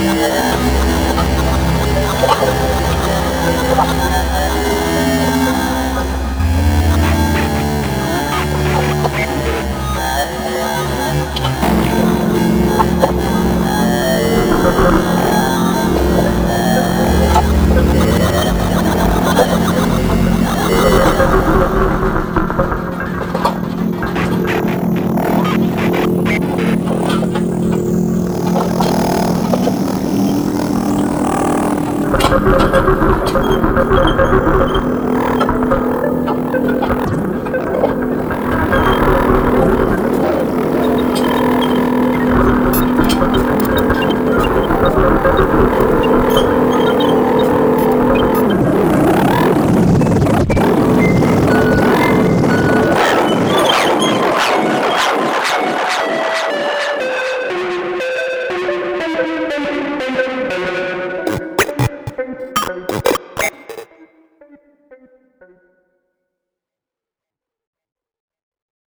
Yeah. ተደረገች።